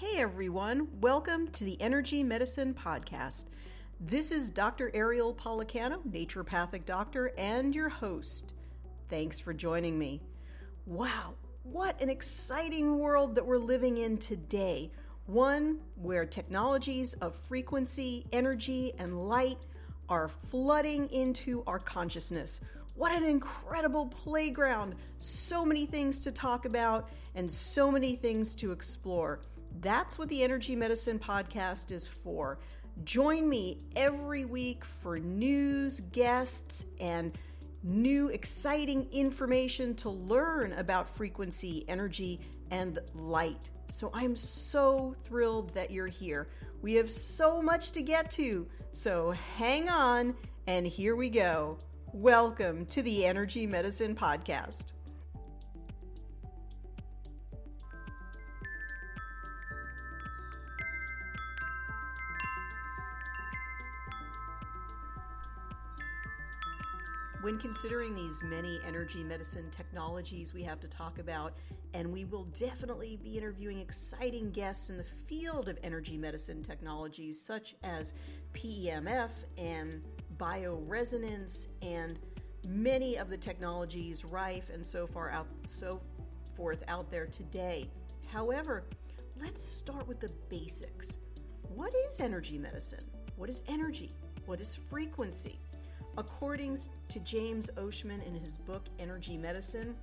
Hey everyone, welcome to the Energy Medicine Podcast. This is Dr. Ariel Policano, naturopathic doctor, and your host. Thanks for joining me. Wow, what an exciting world that we're living in today. One where technologies of frequency, energy, and light are flooding into our consciousness. What an incredible playground! So many things to talk about and so many things to explore. That's what the Energy Medicine Podcast is for. Join me every week for news, guests, and new exciting information to learn about frequency, energy, and light. So I'm so thrilled that you're here. We have so much to get to, so hang on, and here we go. Welcome to the Energy Medicine Podcast. When considering these many energy medicine technologies we have to talk about, and we will definitely be interviewing exciting guests in the field of energy medicine technologies such as PEMF and bioresonance and many of the technologies Rife and so far out so forth out there today. However, let's start with the basics. What is energy medicine? What is energy? What is frequency? According to James Oschman in his book Energy Medicine,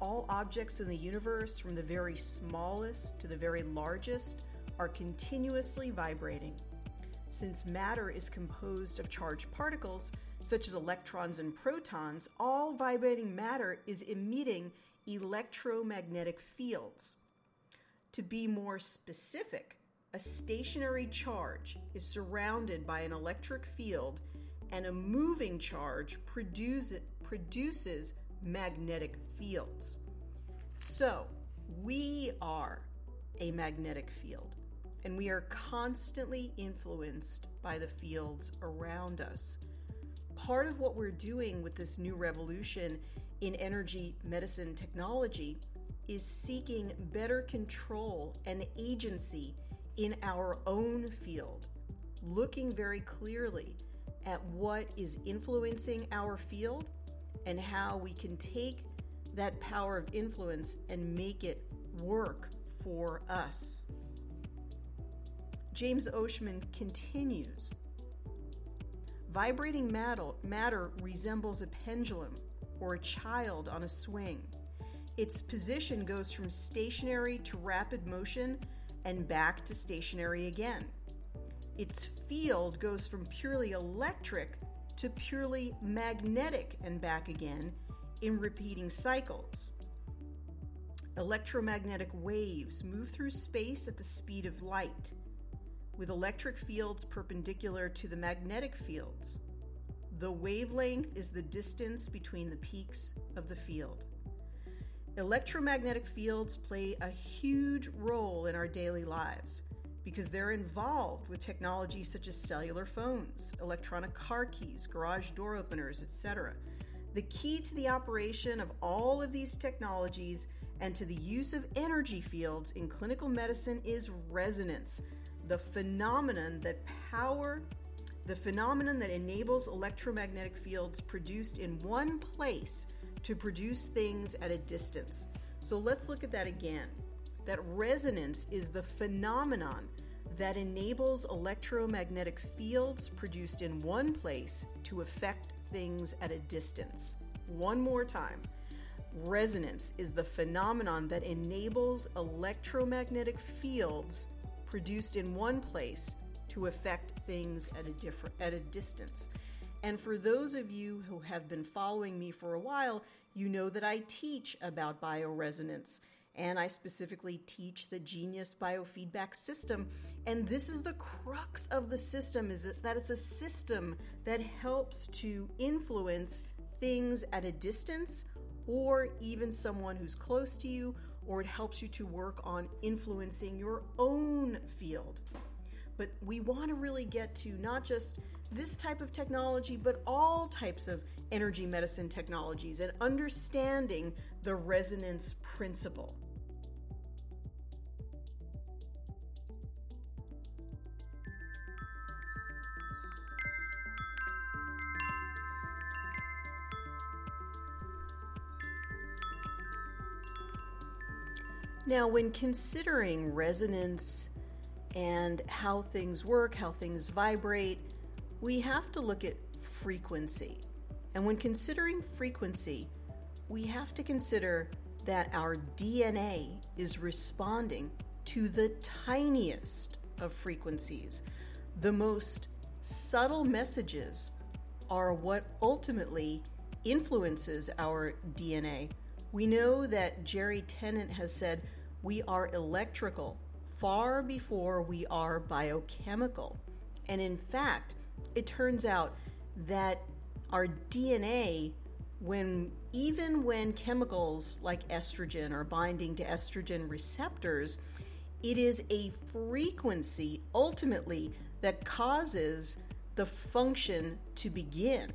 all objects in the universe, from the very smallest to the very largest, are continuously vibrating. Since matter is composed of charged particles, such as electrons and protons, all vibrating matter is emitting electromagnetic fields. To be more specific, a stationary charge is surrounded by an electric field and a moving charge produce, produces magnetic fields. So, we are a magnetic field, and we are constantly influenced by the fields around us. Part of what we're doing with this new revolution in energy medicine technology is seeking better control and agency in our own field, looking very clearly at what is influencing our field and how we can take that power of influence and make it work for us. James Oschman continues Vibrating matter, resembles a pendulum or a child on a swing. Its position goes from stationary to rapid motion and back to stationary again its field goes from purely electric to purely magnetic and back again in repeating cycles. Electromagnetic waves move through space at the speed of light, with electric fields perpendicular to the magnetic fields. The wavelength is the distance between the peaks of the field. Electromagnetic fields play a huge role in our daily lives because they're involved with technology such as cellular phones, electronic car keys, garage door openers, etc. The key to the operation of all of these technologies and to the use of energy fields in clinical medicine is resonance, the phenomenon that power the phenomenon that enables electromagnetic fields produced in one place to produce things at a distance. So let's look at that again that resonance is the phenomenon that enables electromagnetic fields produced in one place to affect things at a distance. One more time. Resonance is the phenomenon that enables electromagnetic fields produced in one place to affect things at a different at a distance. And for those of you who have been following me for a while, you know that I teach about bioresonance and I specifically teach the Genius Biofeedback System. And this is the crux of the system is that it's a system that helps to influence things at a distance or even someone who's close to you, or it helps you to work on influencing your own field. But we want to really get to not just this type of technology, but all types of energy medicine technologies and understanding the resonance principle. Now, when considering resonance and how things work, how things vibrate, we have to look at frequency. And when considering frequency, we have to consider that our DNA is responding to the tiniest of frequencies. The most subtle messages are what ultimately influences our DNA. We know that Jerry Tennant has said we are electrical far before we are biochemical. And in fact, it turns out that our DNA when even when chemicals like estrogen are binding to estrogen receptors, it is a frequency ultimately that causes the function to begin,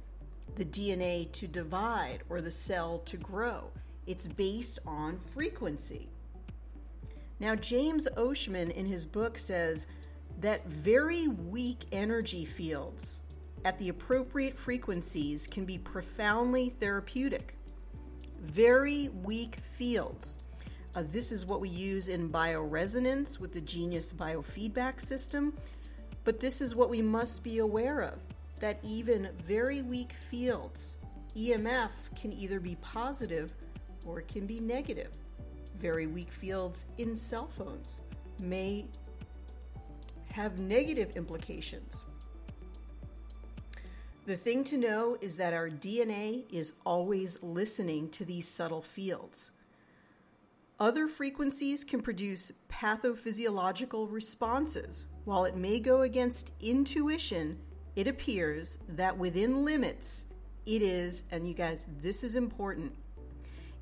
the DNA to divide, or the cell to grow. It's based on frequency. Now, James Oschman in his book says that very weak energy fields at the appropriate frequencies can be profoundly therapeutic. Very weak fields. Uh, this is what we use in bioresonance with the Genius biofeedback system, but this is what we must be aware of that even very weak fields, EMF, can either be positive or it can be negative. Very weak fields in cell phones may have negative implications. The thing to know is that our DNA is always listening to these subtle fields. Other frequencies can produce pathophysiological responses. While it may go against intuition, it appears that within limits, it is, and you guys, this is important,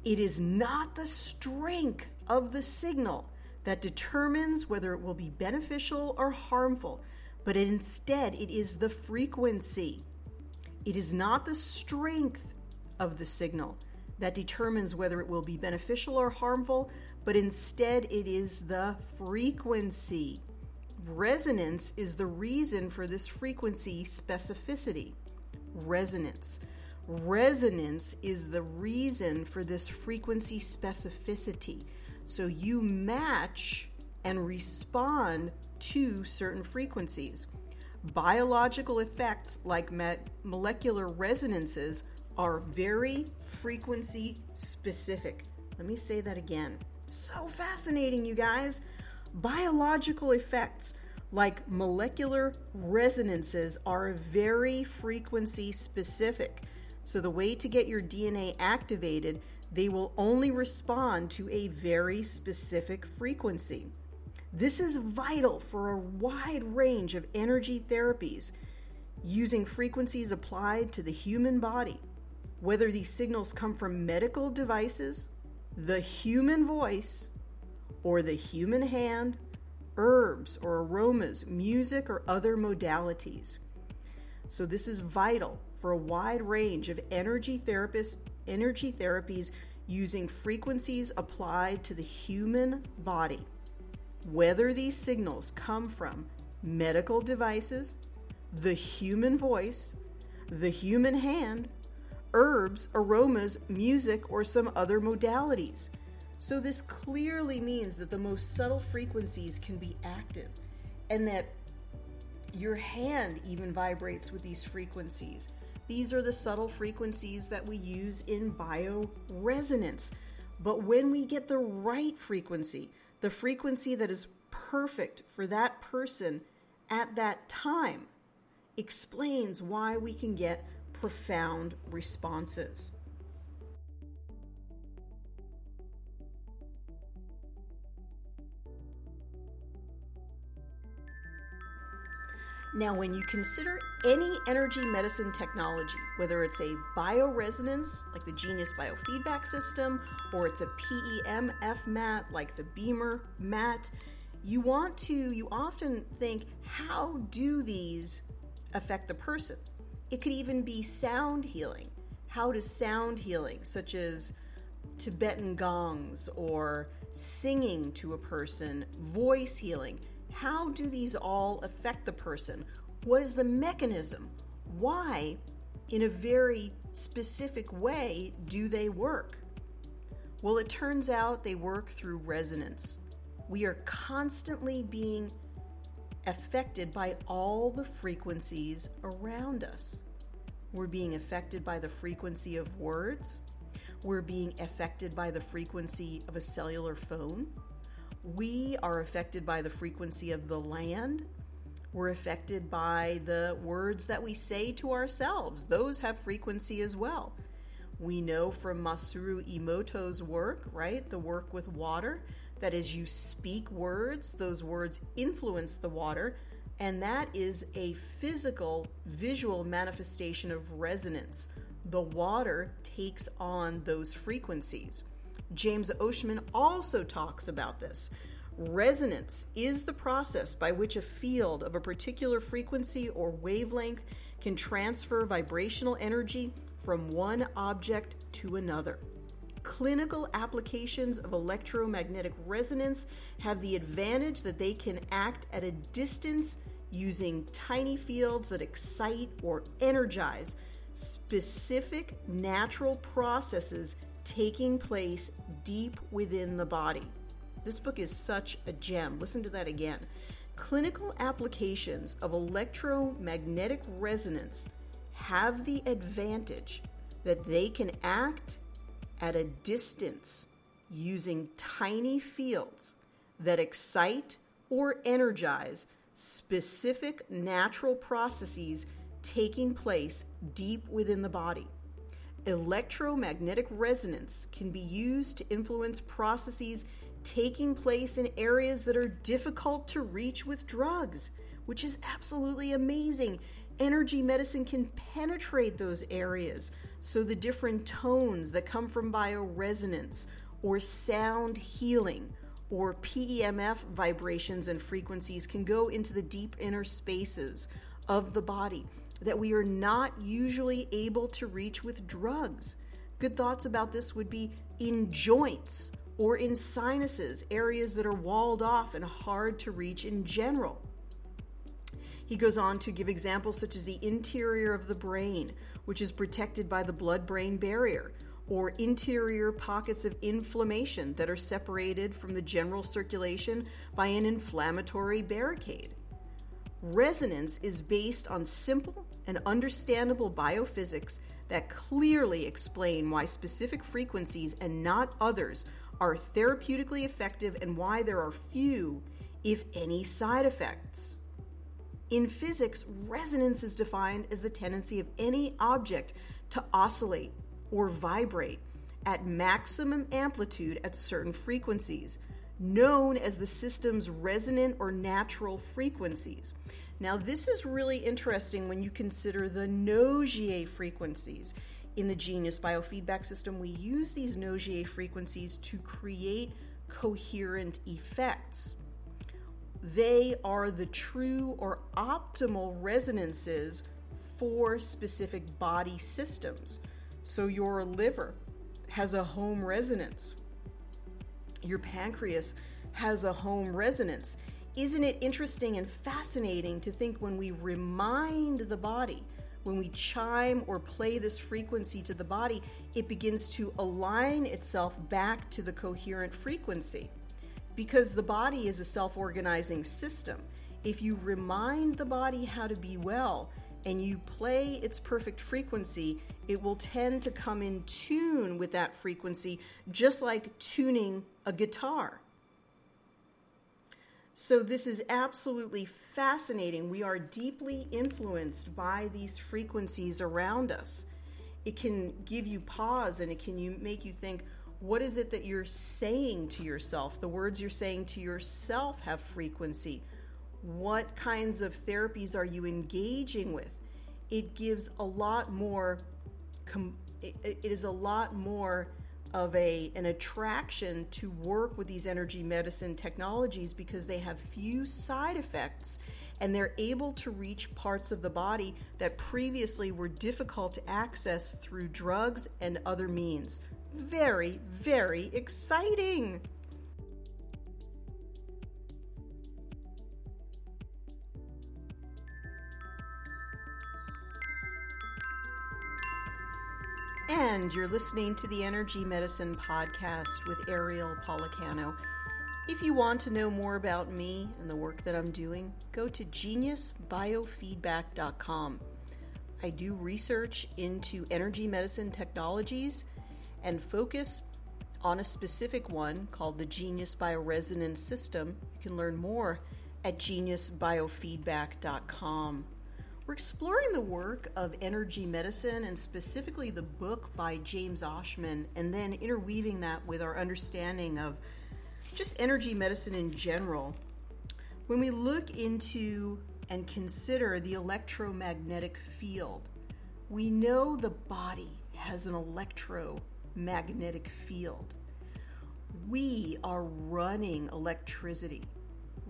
it is not the strength of the signal that determines whether it will be beneficial or harmful, but instead it is the frequency. It is not the strength of the signal that determines whether it will be beneficial or harmful, but instead it is the frequency. Resonance is the reason for this frequency specificity. Resonance. Resonance is the reason for this frequency specificity. So you match and respond to certain frequencies. Biological effects like molecular resonances are very frequency specific. Let me say that again. So fascinating, you guys. Biological effects like molecular resonances are very frequency specific. So, the way to get your DNA activated, they will only respond to a very specific frequency. This is vital for a wide range of energy therapies using frequencies applied to the human body. Whether these signals come from medical devices, the human voice, or the human hand, herbs or aromas, music, or other modalities. So, this is vital for a wide range of energy therapists, energy therapies using frequencies applied to the human body. Whether these signals come from medical devices, the human voice, the human hand, herbs, aromas, music, or some other modalities. So, this clearly means that the most subtle frequencies can be active and that your hand even vibrates with these frequencies. These are the subtle frequencies that we use in bioresonance. But when we get the right frequency, the frequency that is perfect for that person at that time, explains why we can get profound responses. Now, when you consider any energy medicine technology, whether it's a bioresonance like the Genius biofeedback system or it's a PEMF mat like the BEMER mat, you want to, you often think, how do these affect the person? It could even be sound healing. How does sound healing, such as Tibetan gongs or singing to a person, voice healing, how do these all affect the person? What is the mechanism? Why, in a very specific way, do they work? Well, it turns out they work through resonance. We are constantly being affected by all the frequencies around us. We're being affected by the frequency of words. We're being affected by the frequency of a cellular phone. We are affected by the frequency of the land. We're affected by the words that we say to ourselves. Those have frequency as well. We know from Masaru Emoto's work, right, the work with water, that as you speak words, those words influence the water, and that is a physical, visual manifestation of resonance. The water takes on those frequencies. James Oschman also talks about this. Resonance is the process by which a field of a particular frequency or wavelength can transfer vibrational energy from one object to another. Clinical applications of electromagnetic resonance have the advantage that they can act at a distance using tiny fields that excite or energize specific natural processes taking place deep within the body. This book is such a gem. Listen to that again. Clinical applications of electromagnetic resonance have the advantage that they can act at a distance using tiny fields that excite or energize specific natural processes taking place deep within the body. Electromagnetic resonance can be used to influence processes taking place in areas that are difficult to reach with drugs, which is absolutely amazing. Energy medicine can penetrate those areas so the different tones that come from bioresonance or sound healing or PEMF vibrations and frequencies can go into the deep inner spaces of the body that we are not usually able to reach with drugs. Good thoughts about this would be in joints or in sinuses, areas that are walled off and hard to reach in general. He goes on to give examples such as the interior of the brain, which is protected by the blood brain barrier, or interior pockets of inflammation that are separated from the general circulation by an inflammatory barricade. Resonance is based on simple and understandable biophysics that clearly explain why specific frequencies and not others are therapeutically effective and why there are few, if any, side effects. In physics, resonance is defined as the tendency of any object to oscillate or vibrate at maximum amplitude at certain frequencies, known as the system's resonant or natural frequencies. Now, this is really interesting when you consider the Nogier frequencies. In the Genius biofeedback system, we use these Nogier frequencies to create coherent effects. They are the true or optimal resonances for specific body systems. So, your liver has a home resonance, your pancreas has a home resonance. Isn't it interesting and fascinating to think when we remind the body, when we chime or play this frequency to the body, it begins to align itself back to the coherent frequency? Because the body is a self organizing system. If you remind the body how to be well and you play its perfect frequency, it will tend to come in tune with that frequency, just like tuning a guitar. So, this is absolutely fascinating. We are deeply influenced by these frequencies around us. It can give you pause and it can you, make you think, what is it that you're saying to yourself? The words you're saying to yourself have frequency. What kinds of therapies are you engaging with? It gives a lot more, it is a lot more of a an attraction to work with these energy medicine technologies because they have few side effects and they're able to reach parts of the body that previously were difficult to access through drugs and other means. Very, very exciting. And you're listening to the Energy Medicine Podcast with Ariel Policano. If you want to know more about me and the work that I'm doing, go to geniusbiofeedback.com. I do research into energy medicine technologies and focus on a specific one called the Genius Bioresonance System. You can learn more at geniusbiofeedback.com. We're exploring the work of energy medicine and specifically the book by James Oschman, and then interweaving that with our understanding of just energy medicine in general. When we look into and consider the electromagnetic field, we know the body has an electromagnetic field. We are running electricity.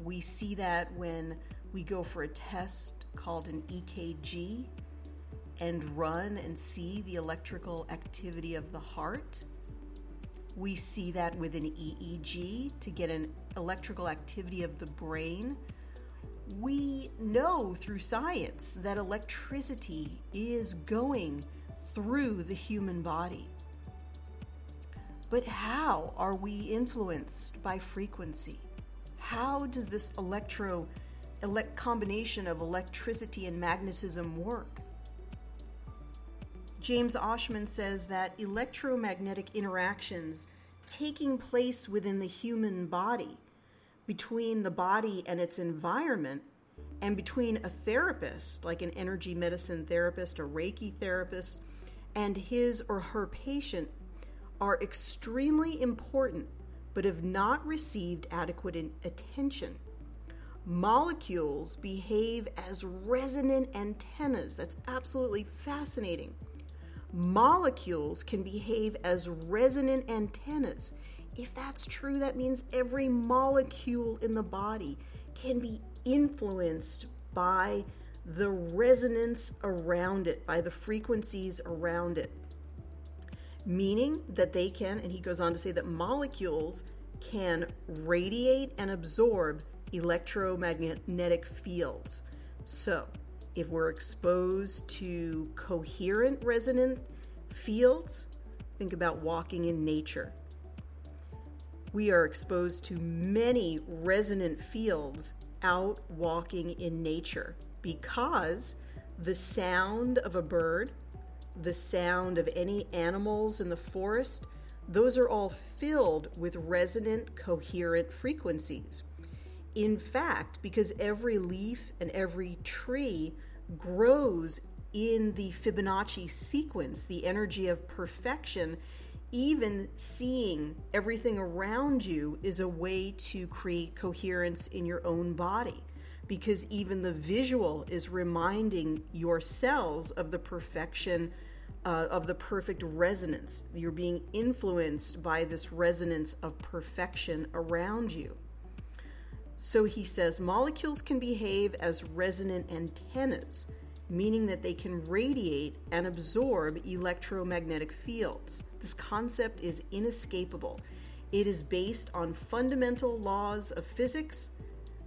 We see that when we go for a test called an EKG and run and see the electrical activity of the heart. We see that with an EEG to get an electrical activity of the brain. We know through science that electricity is going through the human body. But how are we influenced by frequency? How does this electro elect combination of electricity and magnetism work? James Oschman says that electromagnetic interactions taking place within the human body, between the body and its environment, and between a therapist, like an energy medicine therapist, a Reiki therapist, and his or her patient, are extremely important but have not received adequate attention molecules behave as resonant antennas. That's absolutely fascinating. Molecules can behave as resonant antennas. If that's true, that means every molecule in the body can be influenced by the resonance around it, by the frequencies around it. Meaning that they can, and he goes on to say that molecules can radiate and absorb electromagnetic fields. So, if we're exposed to coherent resonant fields, think about walking in nature. We are exposed to many resonant fields out walking in nature because the sound of a bird, the sound of any animals in the forest, those are all filled with resonant, coherent frequencies. In fact, because every leaf and every tree grows in the Fibonacci sequence, the energy of perfection, even seeing everything around you is a way to create coherence in your own body. Because even the visual is reminding your cells of the perfection, uh, of the perfect resonance. You're being influenced by this resonance of perfection around you. So he says molecules can behave as resonant antennas, meaning that they can radiate and absorb electromagnetic fields. This concept is inescapable. It is based on fundamental laws of physics,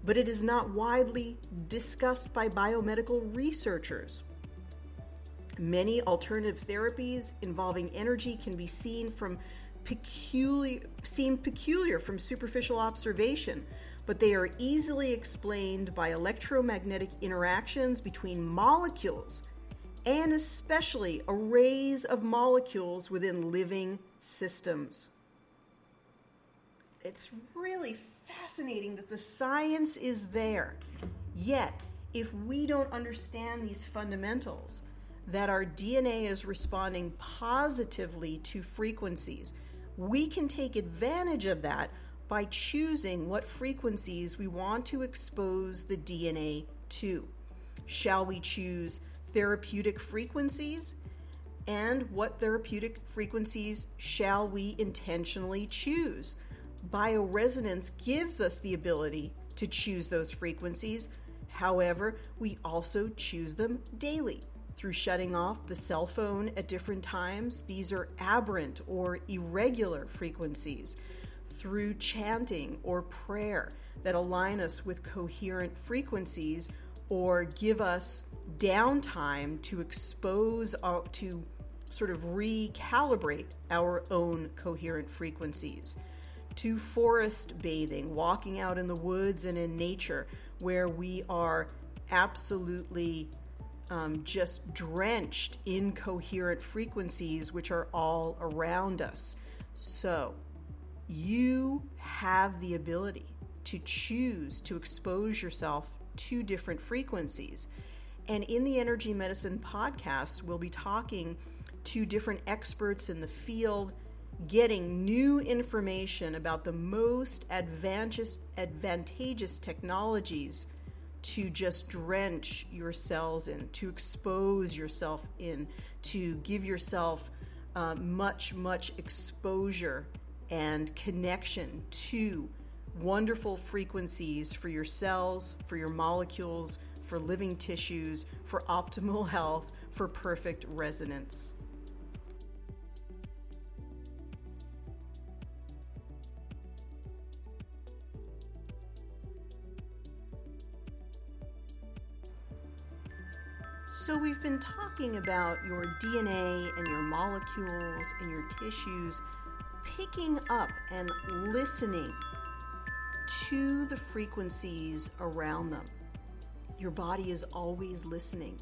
but it is not widely discussed by biomedical researchers. Many alternative therapies involving energy can be seen from peculiar seem peculiar from superficial observation, but they are easily explained by electromagnetic interactions between molecules and especially arrays of molecules within living systems. It's really fascinating that the science is there. Yet, if we don't understand these fundamentals, that our DNA is responding positively to frequencies, we can take advantage of that by choosing what frequencies we want to expose the DNA to. Shall we choose therapeutic frequencies? And what therapeutic frequencies shall we intentionally choose? Bioresonance gives us the ability to choose those frequencies. However, we also choose them daily through shutting off the cell phone at different times. These are aberrant or irregular frequencies through chanting or prayer that align us with coherent frequencies or give us downtime to expose our, to sort of recalibrate our own coherent frequencies. To forest bathing, walking out in the woods and in nature, where we are absolutely um, just drenched in coherent frequencies, which are all around us. So, you have the ability to choose to expose yourself to different frequencies. And in the Energy Medicine podcast, we'll be talking to different experts in the field, getting new information about the most advantageous, advantageous technologies to just drench your cells in, to expose yourself in, to give yourself uh, much, much exposure and connection to wonderful frequencies for your cells, for your molecules, for living tissues, for optimal health, for perfect resonance. So, we've been talking about your DNA and your molecules and your tissues picking up and listening to the frequencies around them. Your body is always listening,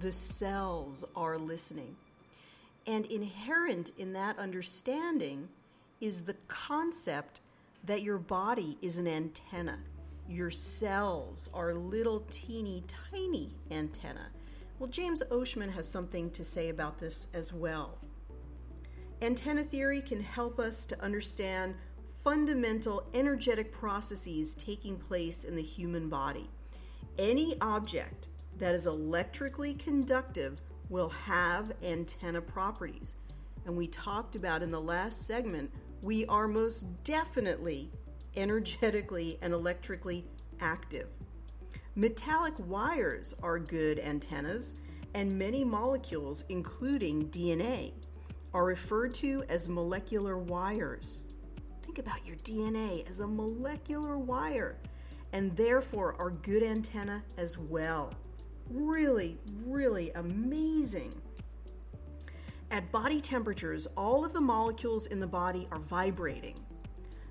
the cells are listening. And inherent in that understanding is the concept that your body is an antenna. Your cells are little teeny tiny antenna. Well, James Oschman has something to say about this as well. Antenna theory can help us to understand fundamental energetic processes taking place in the human body. Any object that is electrically conductive will have antenna properties. And we talked about in the last segment, we are most definitely energetically and electrically active. Metallic wires are good antennas, and many molecules, including DNA, are referred to as molecular wires. Think about your DNA as a molecular wire and therefore are good antenna as well. Really, really amazing. At body temperatures, all of the molecules in the body are vibrating.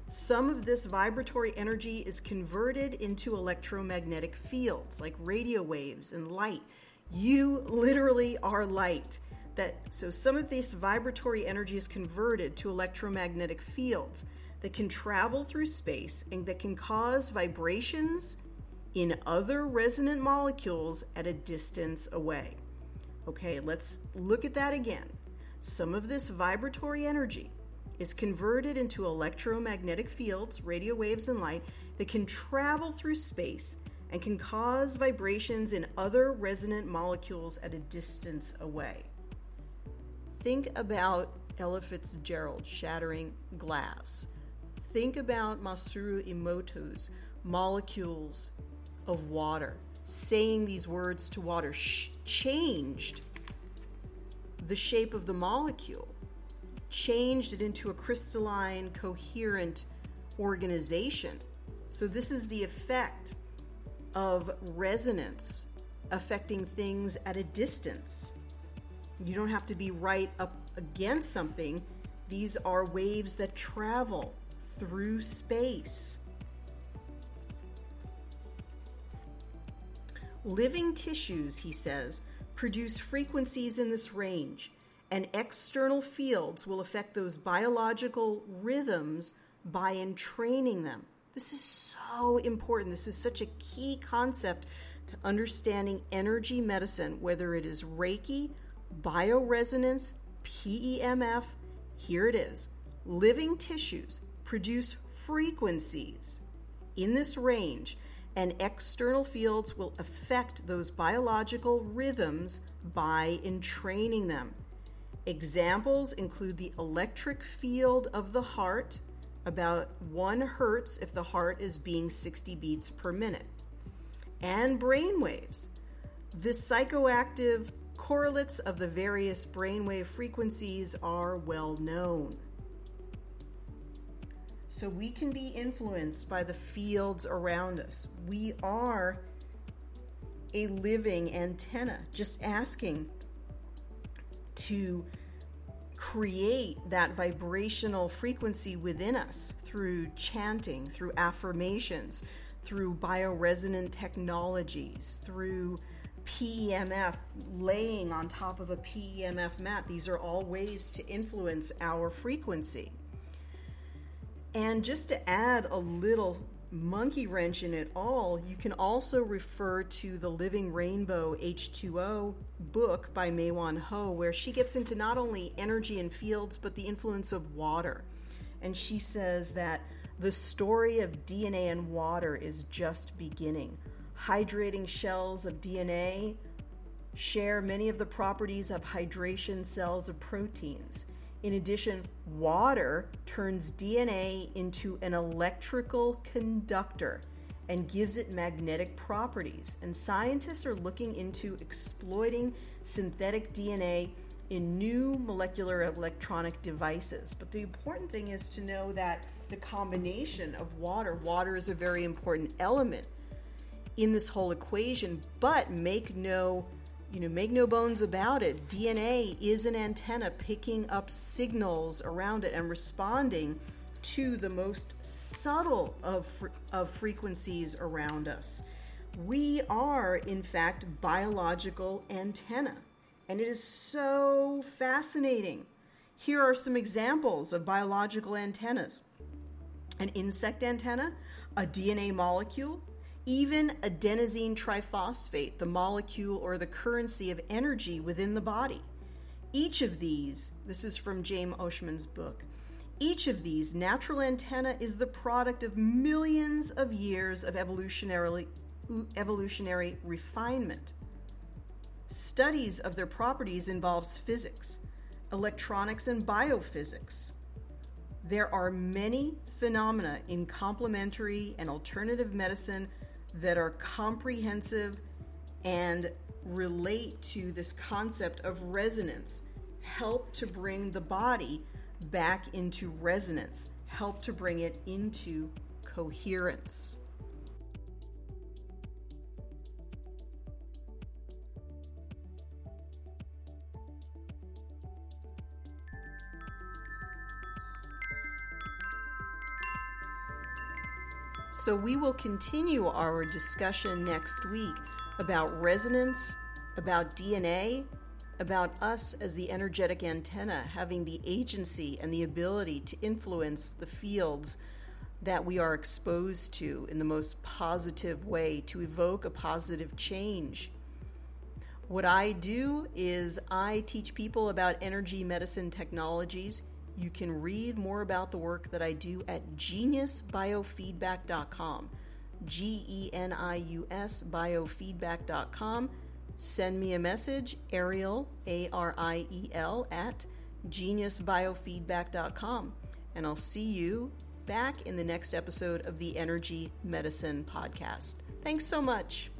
Some of this vibratory energy is converted into electromagnetic fields like radio waves and light. You literally are light. That so some of this vibratory energy is converted to electromagnetic fields that can travel through space and that can cause vibrations in other resonant molecules at a distance away. Okay, let's look at that again. Some of this vibratory energy is converted into electromagnetic fields, radio waves, and light that can travel through space and can cause vibrations in other resonant molecules at a distance away. Think about Ella Fitzgerald shattering glass. Think about Masaru Emoto's molecules of water. Saying these words to water sh- changed the shape of the molecule, changed it into a crystalline, coherent organization. So, this is the effect of resonance affecting things at a distance. You don't have to be right up against something, these are waves that travel through space. Living tissues, he says, produce frequencies in this range, and external fields will affect those biological rhythms by entraining them. This is so important. This is such a key concept to understanding energy medicine, whether it is Reiki, bioresonance, PEMF. Here it is living tissues produce frequencies in this range, and external fields will affect those biological rhythms by entraining them. Examples include the electric field of the heart, about 1 hertz if the heart is being 60 beats per minute, and brain waves. The psychoactive correlates of the various brainwave frequencies are well known. So we can be influenced by the fields around us. We are a living antenna, just asking to create that vibrational frequency within us through chanting, through affirmations, through bioresonant technologies, through PEMF, laying on top of a PEMF mat. These are all ways to influence our frequency. And just to add a little monkey wrench in it all, you can also refer to the Living Rainbow H2O book by Mae-Wan Ho, where she gets into not only energy and fields, but the influence of water. And she says that the story of DNA and water is just beginning. Hydrating shells of DNA share many of the properties of hydration cells of proteins. In addition, water turns DNA into an electrical conductor and gives it magnetic properties. And scientists are looking into exploiting synthetic DNA in new molecular electronic devices. But the important thing is to know that the combination of water, water is a very important element in this whole equation, but make no you know, make no bones about it, DNA is an antenna picking up signals around it and responding to the most subtle of, of frequencies around us. We are, in fact, biological antenna, and it is so fascinating. Here are some examples of biological antennas an insect antenna, a DNA molecule, even adenosine triphosphate, the molecule or the currency of energy within the body. Each of these, this is from James Oschman's book, each of these natural antenna is the product of millions of years of evolutionary, evolutionary refinement. Studies of their properties involves physics, electronics, and biophysics. There are many phenomena in complementary and alternative medicine that are comprehensive and relate to this concept of resonance, help to bring the body back into resonance, help to bring it into coherence. So, we will continue our discussion next week about resonance, about DNA, about us as the energetic antenna having the agency and the ability to influence the fields that we are exposed to in the most positive way to evoke a positive change. What I do is I teach people about energy medicine technologies you can read more about the work that I do at geniusbiofeedback.com. G E N I U S biofeedback.com. Send me a message, Ariel, A R I E L, at geniusbiofeedback.com. And I'll see you back in the next episode of the Energy Medicine Podcast. Thanks so much.